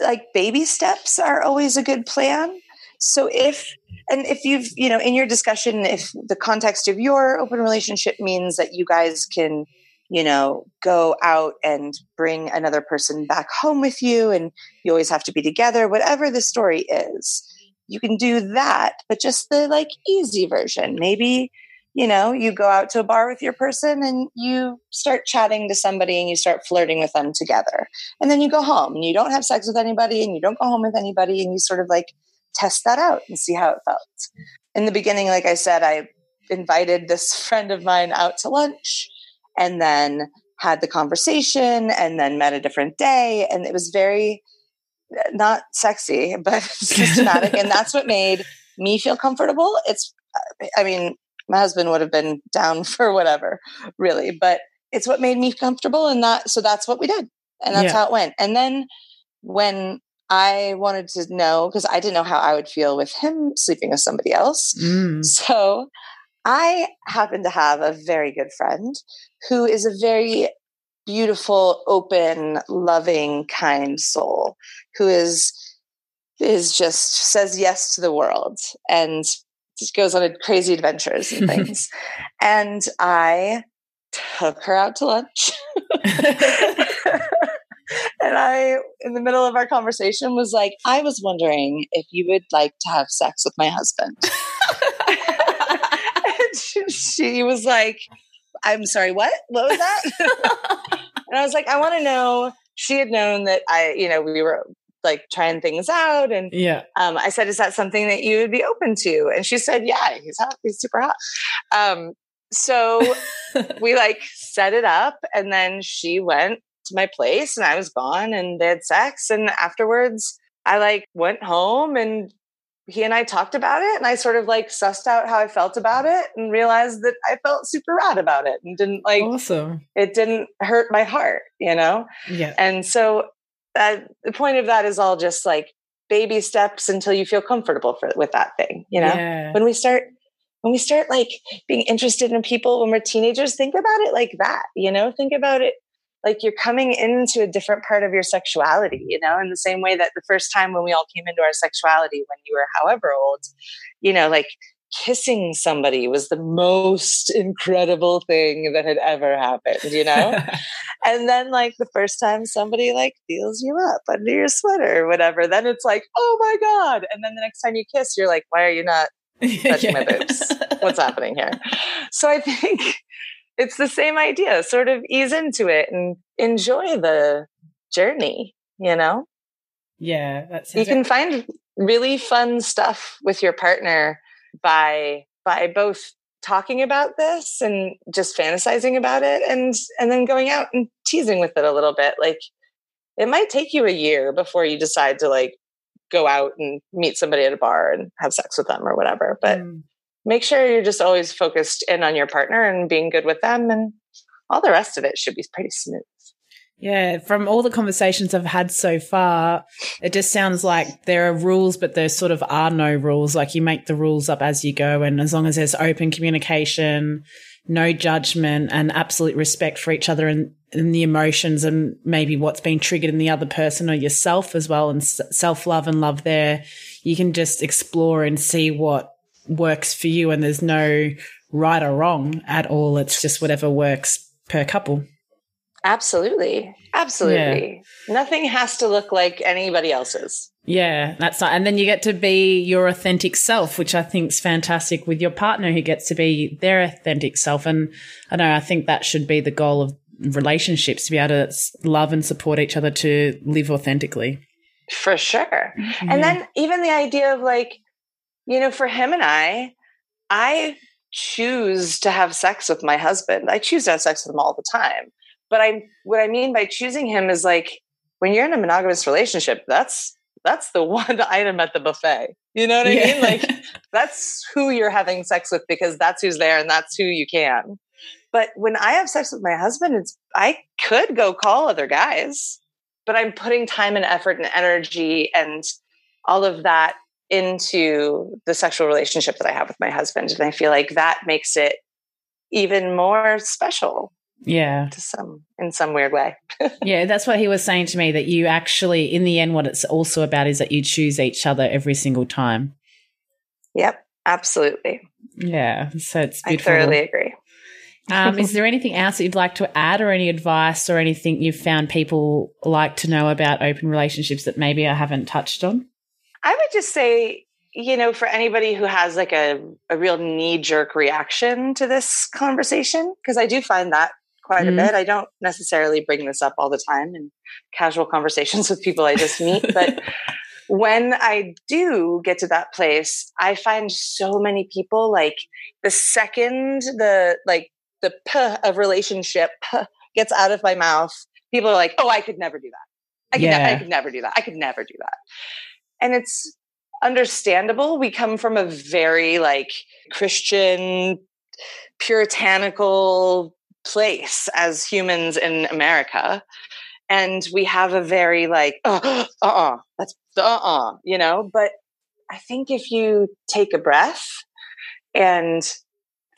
like baby steps are always a good plan. So if and if you've you know in your discussion if the context of your open relationship means that you guys can you know go out and bring another person back home with you and you always have to be together whatever the story is you can do that but just the like easy version maybe you know you go out to a bar with your person and you start chatting to somebody and you start flirting with them together and then you go home and you don't have sex with anybody and you don't go home with anybody and you sort of like test that out and see how it felt. In the beginning, like I said, I invited this friend of mine out to lunch and then had the conversation and then met a different day. And it was very not sexy, but systematic. and that's what made me feel comfortable. It's, I mean, my husband would have been down for whatever, really, but it's what made me comfortable. And that, so that's what we did. And that's yeah. how it went. And then when I wanted to know because I didn't know how I would feel with him sleeping with somebody else. Mm. So I happen to have a very good friend who is a very beautiful, open, loving, kind soul who is is just says yes to the world and just goes on crazy adventures and things. and I took her out to lunch. and I, in the middle of our conversation, was like, I was wondering if you would like to have sex with my husband. she was like, I'm sorry, what? What was that? and I was like, I want to know. She had known that I, you know, we were like trying things out. And yeah, um, I said, is that something that you would be open to? And she said, yeah, he's hot. He's super hot. Um, so we like set it up and then she went to my place and I was gone and they had sex. And afterwards, I like went home and he and I talked about it and I sort of like sussed out how I felt about it and realized that I felt super rad about it and didn't like awesome. it didn't hurt my heart, you know? Yeah. And so uh, the point of that is all just like baby steps until you feel comfortable for, with that thing, you know? Yeah. When we start when we start like being interested in people when we're teenagers, think about it like that, you know? Think about it like you're coming into a different part of your sexuality, you know, in the same way that the first time when we all came into our sexuality when you were however old, you know, like kissing somebody was the most incredible thing that had ever happened, you know? and then like the first time somebody like feels you up under your sweater or whatever, then it's like, oh my God. And then the next time you kiss, you're like, why are you not touching yeah. my boobs? What's happening here? So I think it's the same idea. Sort of ease into it and enjoy the journey, you know? Yeah, that's you can find really fun stuff with your partner by by both talking about this and just fantasizing about it and and then going out and teasing with it a little bit like it might take you a year before you decide to like go out and meet somebody at a bar and have sex with them or whatever but mm make sure you're just always focused in on your partner and being good with them and all the rest of it should be pretty smooth. Yeah, from all the conversations I've had so far, it just sounds like there are rules, but there sort of are no rules. Like you make the rules up as you go. And as long as there's open communication, no judgment and absolute respect for each other and, and the emotions and maybe what's been triggered in the other person or yourself as well and self love and love there, you can just explore and see what works for you. And there's no right or wrong at all. It's just whatever works per couple. Absolutely. Absolutely. Yeah. Nothing has to look like anybody else's. Yeah, that's not, and then you get to be your authentic self, which I think is fantastic with your partner who gets to be their authentic self. And I know I think that should be the goal of relationships to be able to love and support each other to live authentically. For sure. Mm-hmm. And then even the idea of like, you know, for him and I, I choose to have sex with my husband. I choose to have sex with him all the time. But I what I mean by choosing him is like when you're in a monogamous relationship, that's that's the one item at the buffet. You know what I yeah. mean? Like that's who you're having sex with because that's who's there and that's who you can. But when I have sex with my husband, it's I could go call other guys, but I'm putting time and effort and energy and all of that into the sexual relationship that I have with my husband. And I feel like that makes it even more special. Yeah. To some in some weird way. yeah, that's what he was saying to me that you actually in the end what it's also about is that you choose each other every single time. Yep, absolutely. Yeah. So it's beautiful. I thoroughly agree. um, is there anything else that you'd like to add or any advice or anything you've found people like to know about open relationships that maybe I haven't touched on? I would just say, you know, for anybody who has like a, a real knee jerk reaction to this conversation, because I do find that quite mm. a mm-hmm. bit. I don't necessarily bring this up all the time in casual conversations with people I just meet, but when I do get to that place, I find so many people like the second the like the p of relationship gets out of my mouth, people are like, "Oh, I could never do that. I could, yeah. ne- I could never do that. I could never do that." And it's understandable. We come from a very like Christian, puritanical place as humans in America. And we have a very like, uh uh, that's uh uh, you know. But I think if you take a breath and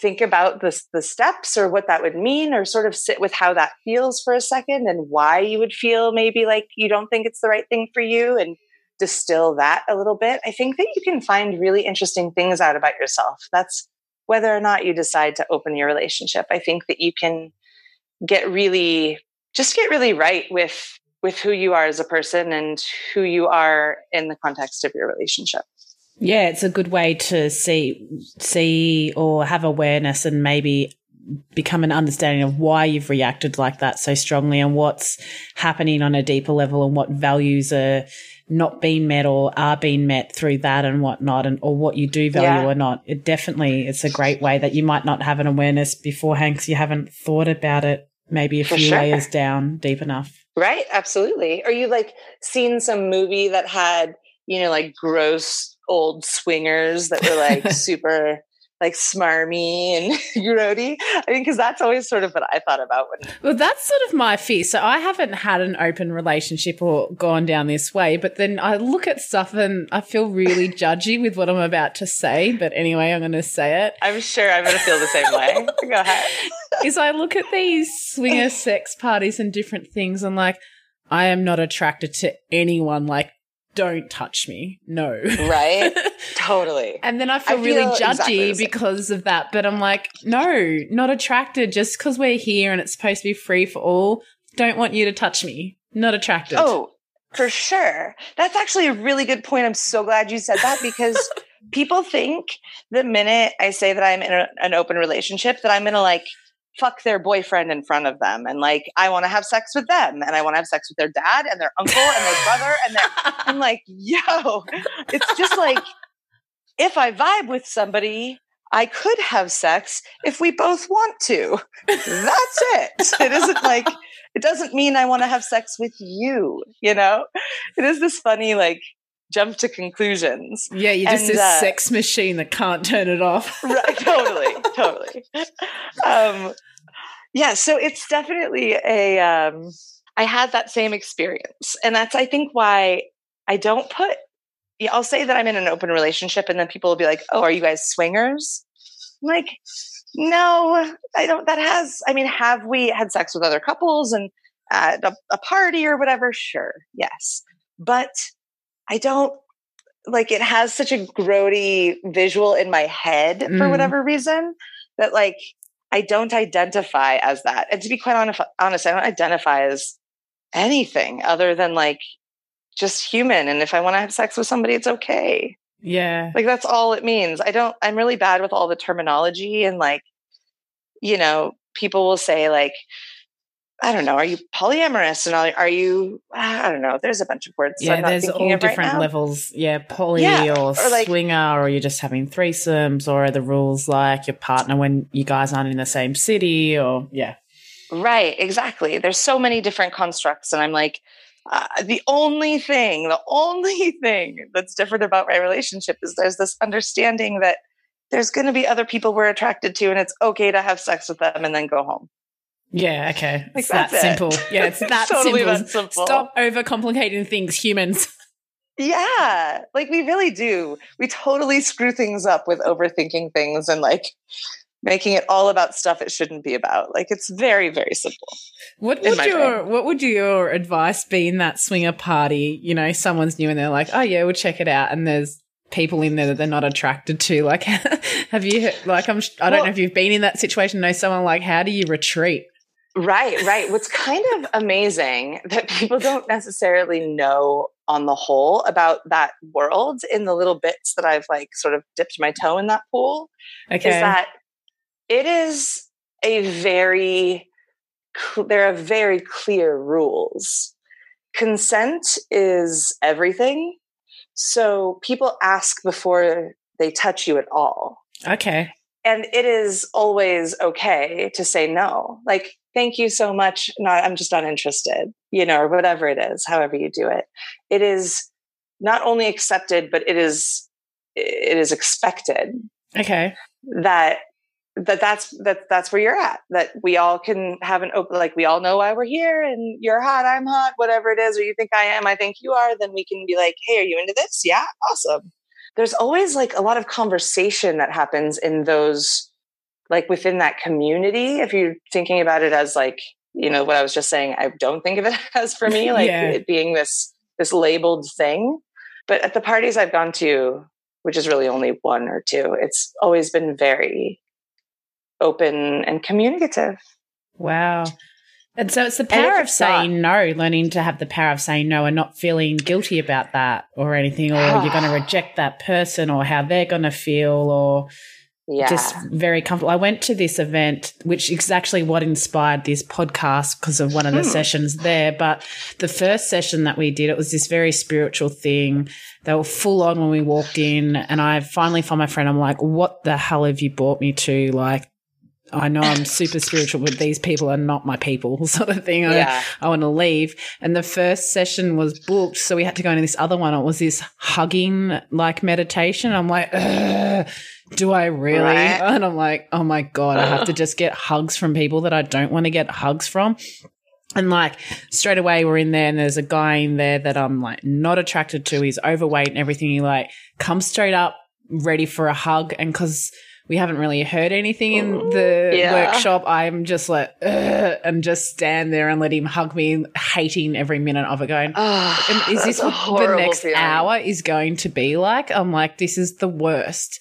think about the, the steps or what that would mean, or sort of sit with how that feels for a second and why you would feel maybe like you don't think it's the right thing for you, and distill that a little bit, I think that you can find really interesting things out about yourself. That's whether or not you decide to open your relationship. I think that you can get really just get really right with with who you are as a person and who you are in the context of your relationship. Yeah, it's a good way to see see or have awareness and maybe become an understanding of why you've reacted like that so strongly and what's happening on a deeper level and what values are not being met or are being met through that and whatnot and or what you do value yeah. or not. It definitely it's a great way that you might not have an awareness beforehand because you haven't thought about it maybe a For few sure. layers down deep enough. Right, absolutely. Or you like seen some movie that had, you know, like gross old swingers that were like super like smarmy and grody. I mean, because that's always sort of what I thought about when. Well, that's sort of my fear. So I haven't had an open relationship or gone down this way, but then I look at stuff and I feel really judgy with what I'm about to say. But anyway, I'm going to say it. I'm sure I'm going to feel the same way. Go ahead. Is I look at these swinger sex parties and different things and like, I am not attracted to anyone like don't touch me. No. Right? totally. And then I feel, I feel really judgy exactly because of that. But I'm like, no, not attracted just because we're here and it's supposed to be free for all. Don't want you to touch me. Not attracted. Oh, for sure. That's actually a really good point. I'm so glad you said that because people think the minute I say that I'm in a, an open relationship that I'm going to like fuck their boyfriend in front of them and like I want to have sex with them and I want to have sex with their dad and their uncle and their brother and their I'm like, yo, it's just like if I vibe with somebody, I could have sex if we both want to. That's it. It isn't like it doesn't mean I want to have sex with you, you know? It is this funny like jump to conclusions. Yeah, you're just and, a uh, sex machine that can't turn it off. right, totally, totally. Um, yeah, so it's definitely a. Um, I had that same experience, and that's I think why I don't put. Yeah, I'll say that I'm in an open relationship, and then people will be like, "Oh, are you guys swingers?" I'm like, no, I don't. That has, I mean, have we had sex with other couples and at a, a party or whatever? Sure, yes. But I don't like it has such a grody visual in my head for Mm. whatever reason that like I don't identify as that. And to be quite honest, honest, I don't identify as anything other than like just human. And if I want to have sex with somebody, it's okay. Yeah. Like that's all it means. I don't, I'm really bad with all the terminology and like, you know, people will say like, I don't know, are you polyamorous and are, are you, I don't know, there's a bunch of words. Yeah, I'm not there's thinking all of right different now. levels. Yeah, poly Yeah, or, or like- swinger, or you're just having threesomes, or are the rules like your partner when you guys aren't in the same city, or yeah. Right, exactly. There's so many different constructs, and I'm like, uh, the only thing, the only thing that's different about my relationship is there's this understanding that there's going to be other people we're attracted to, and it's okay to have sex with them and then go home. Yeah, okay. Like, it's that it. simple. Yeah, it's that totally simple. simple. Stop overcomplicating things, humans. Yeah, like we really do. We totally screw things up with overthinking things and like making it all about stuff it shouldn't be about. Like it's very, very simple. What would your what would your advice be in that swinger party? You know, someone's new and they're like, "Oh yeah, we'll check it out," and there's people in there that they're not attracted to. Like, have you like I'm I don't Well- know if you've been in that situation. Know someone like how do you retreat? Right, right. What's kind of amazing that people don't necessarily know on the whole about that world in the little bits that I've like sort of dipped my toe in that pool Okay, is that it is a very there are very clear rules. Consent is everything. So people ask before they touch you at all okay, and it is always okay to say no like thank you so much no i'm just not interested you know or whatever it is however you do it. It is not only accepted but it is it is expected okay, that that that's that that's where you're at that we all can have an open like we all know why we're here and you're hot i'm hot whatever it is or you think i am i think you are then we can be like hey are you into this? Yeah awesome. There's always like a lot of conversation that happens in those like within that community if you're thinking about it as like you know what i was just saying i don't think of it as for me like Yeah. it being this this labeled thing but at the parties i've gone to which is really only one or two it's always been very open and communicative wow. And so it's the power if of it's saying no, learning to have the power of saying no and not feeling guilty about that or anything, or you're going to reject that person or how they're going to feel or yeah just very comfortable. I went to this event, which is actually what inspired this podcast because of one of the Hmm. sessions there. But the first session that we did, it was this very spiritual thing. They were full on when we walked in, and I finally found my friend. I'm like, "What the hell have you brought me to?" Like, I know I'm super spiritual, but these people are not my people, sort of thing. I, yeah I want to leave. And the first session was booked. So we had to go into this other one. It was this hugging like meditation. I'm like, do I really? Right. And I'm like, oh my God, I have to uh-huh. just get hugs from people that I don't want to get hugs from. And like straight away we're in there and there's a guy in there that I'm like not attracted to. He's overweight and everything. He like comes straight up ready for a hug. And cause we haven't really heard anything in the Yeah. workshop, I'm just like, and just stand there and let him hug me, hating every minute of it going, oh, is this what the next feeling. hour is going to be like? I'm like, this is the worst.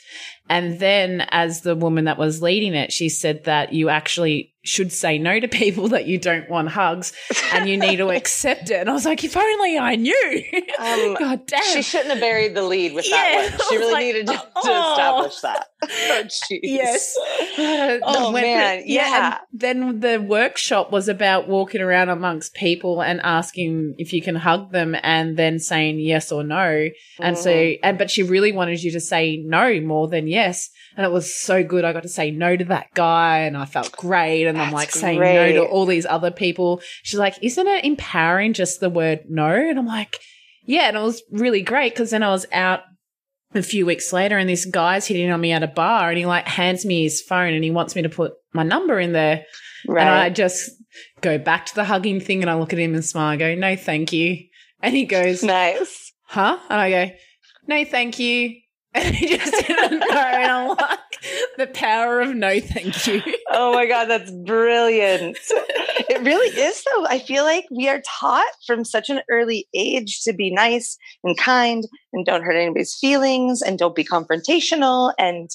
And then, as the woman that was leading it, she said that you actually should say no to people that you don't want hugs and you need to accept it. And I was like, if only I knew. Um, God damn. she shouldn't have buried the lead with Yeah, that one. She really like, needed to, to oh. establish that. Oh, jeez. Yes. Oh, When- man, yeah. and then the workshop was about walking around amongst people and asking if you can hug them and then saying yes or no. And so, Mhm. and but she really wanted you to say no more than yes. And it was so good. I got to say no to that guy and I felt great. And I'm That's like saying no to all these other people. She's like, isn't it empowering just the word no? And I'm like, yeah. And it was really great because then I was out a few weeks later and this guy's hitting on me at a bar and he like hands me his phone and he wants me to put my number in there. right. And I just go back to the hugging thing and I look at him and smile. I go, no, thank you. And he goes, nice. huh? And I go, no, thank you. And he just didn't know. And I'm like, the power of no thank you. oh my God, that's brilliant. it really is, though. I feel like we are taught from such an early age to be nice and kind and don't hurt anybody's feelings and don't be confrontational and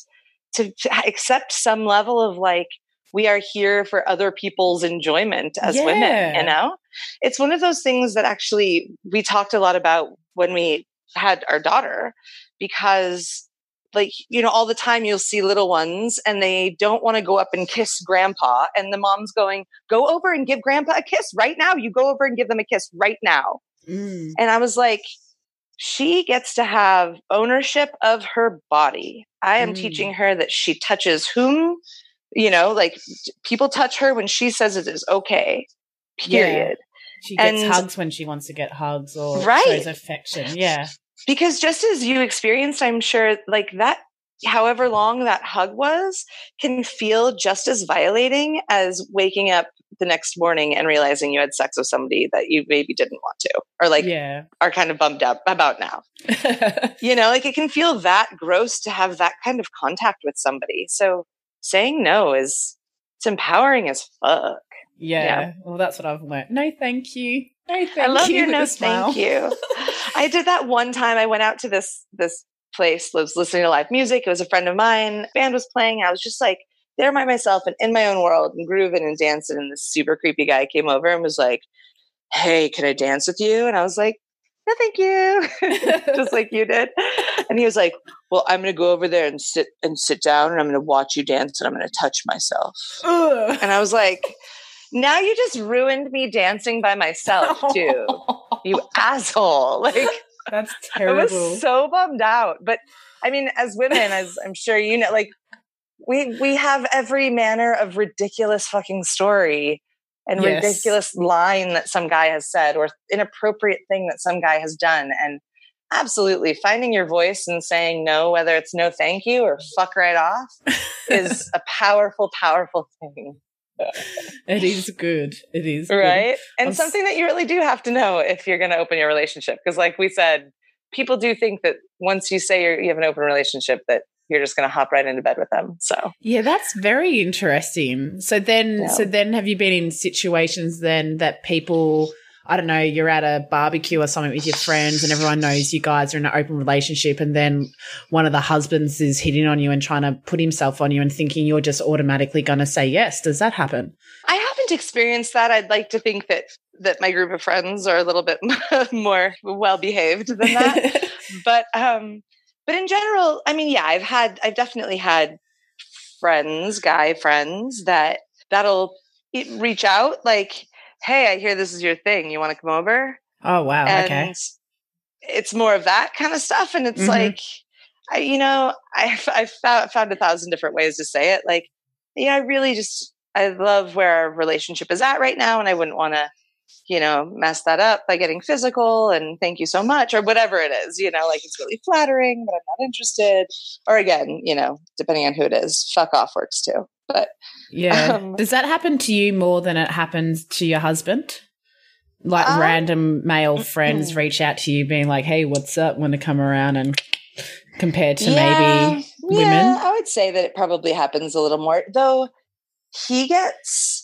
to, to accept some level of like, we are here for other people's enjoyment as yeah. women, you know? It's one of those things that actually we talked a lot about when we had our daughter because like you know all the time you'll see little ones and they don't want to go up and kiss grandpa and the mom's going go over and give grandpa a kiss right now you go over and give them a kiss right now mm. and i was like she gets to have ownership of her body i am mm. teaching her that she touches whom you know like people touch her when she says it is okay period yeah. she gets and, hugs when she wants to get hugs or right. shows affection yeah because just as you experienced i'm sure like that however long that hug was can feel just as violating as waking up the next morning and realizing you had sex with somebody that you maybe didn't want to or like yeah. are kind of bummed up about now you know like it can feel that gross to have that kind of contact with somebody so saying no is it's empowering as fuck yeah, yeah. well that's what i've learned no thank you no, thank I love you. your no, thank you. I did that one time. I went out to this this place, was listening to live music. It was a friend of mine. Band was playing. I was just like there by myself and in my own world and grooving and dancing. And this super creepy guy came over and was like, "Hey, can I dance with you?" And I was like, "No, thank you," just like you did. And he was like, "Well, I'm going to go over there and sit and sit down, and I'm going to watch you dance, and I'm going to touch myself." Ugh. And I was like now you just ruined me dancing by myself too. you asshole. Like that's terrible. I was so bummed out. But I mean, as women, as I'm sure you know, like we we have every manner of ridiculous fucking story and yes. ridiculous line that some guy has said or inappropriate thing that some guy has done. And absolutely finding your voice and saying no, whether it's no thank you or fuck right off, is a powerful, powerful thing it is good. It is right, good. and I'm something that you really do have to know if you're going to open your relationship. Because, like we said, people do think that once you say you have an open relationship, that you're just going to hop right into bed with them. So yeah, that's very interesting. So then, yeah. so then, have you been in situations then that people I don't know, you're at a barbecue or something with your friends and everyone knows you guys are in an open relationship and then one of the husbands is hitting on you and trying to put himself on you and thinking you're just automatically going to say yes. Does that happen? I haven't experienced that. I'd like to think that that my group of friends are a little bit more well behaved than that. but um but in general, I mean, yeah, I've had I've definitely had friends, guy friends that that'll reach out like hey, I hear this is your thing. You want to come over? Oh, wow. And okay. It's more of that kind of stuff. And it's mm-hmm. like, I, you know, I've, I've found, found a thousand different ways to say it. Like, yeah, I really just, I love where our relationship is at right now. And I wouldn't want to, you know, mess that up by getting physical and thank you so much or whatever it is, you know, like it's really flattering, but I'm not interested. Or again, you know, depending on who it is, fuck off works too. But yeah. Um, Does that happen to you more than it happens to your husband? Like um, random male friends reach out to you being like, hey, what's up? Want to come around and compared to yeah, maybe women? Yeah, I would say that it probably happens a little more. Though he gets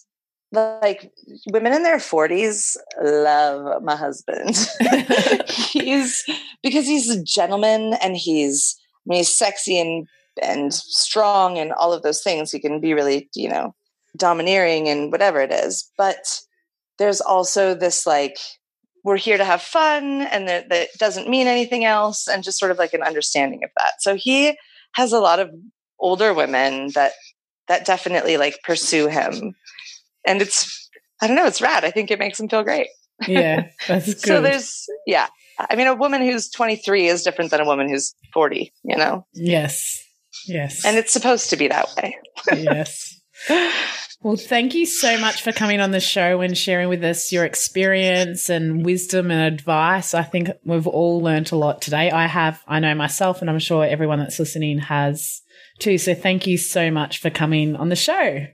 like women in their 40s love my husband. he's because he's a gentleman and he's I mean he's sexy and and strong and all of those things. He can be really, you know, domineering and whatever it is. But there's also this like, we're here to have fun and that, that doesn't mean anything else, and just sort of like an understanding of that. So he has a lot of older women that that definitely like pursue him. And it's I don't know, it's rad. I think it makes them feel great. Yeah, that's good. so there's yeah. I mean a woman who's 23 is different than a woman who's 40, you know. Yes. Yes. And it's supposed to be that way. yes. Well, thank you so much for coming on the show and sharing with us your experience and wisdom and advice. I think we've all learned a lot today. I have, I know myself, and I'm sure everyone that's listening has too. So thank you so much for coming on the show.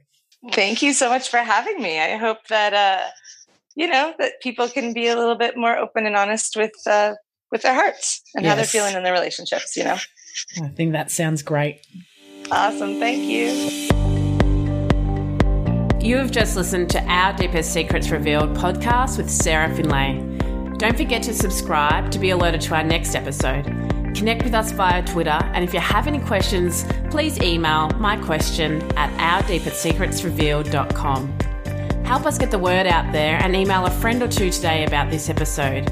Thank you so much for having me. I hope that, uh, you know, that people can be a little bit more open and honest with, uh, with their hearts and yes. how they're feeling in their relationships, you know? I think that sounds great. Awesome. Thank you. You have just listened to Our Deepest Secrets Revealed podcast with Sarah Finlay. Don't forget to subscribe to be alerted to our next episode. Connect with us via Twitter, and if you have any questions, please email my question at ourdeepestsecretsrevealed.com. Help us get the word out there and email a friend or two today about this episode.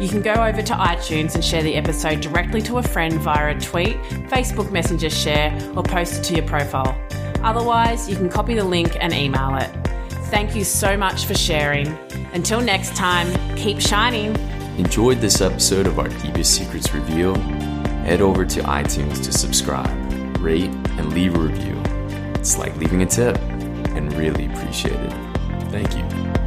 You can go over to iTunes and share the episode directly to a friend via a tweet, Facebook Messenger share, or post it to your profile. Otherwise, you can copy the link and email it. Thank you so much for sharing. Until next time, keep shining. Enjoyed this episode of Our Deepest Secrets Revealed? Head over to iTunes to subscribe, rate, and leave a review. It's like leaving a tip and really appreciate it. Thank you.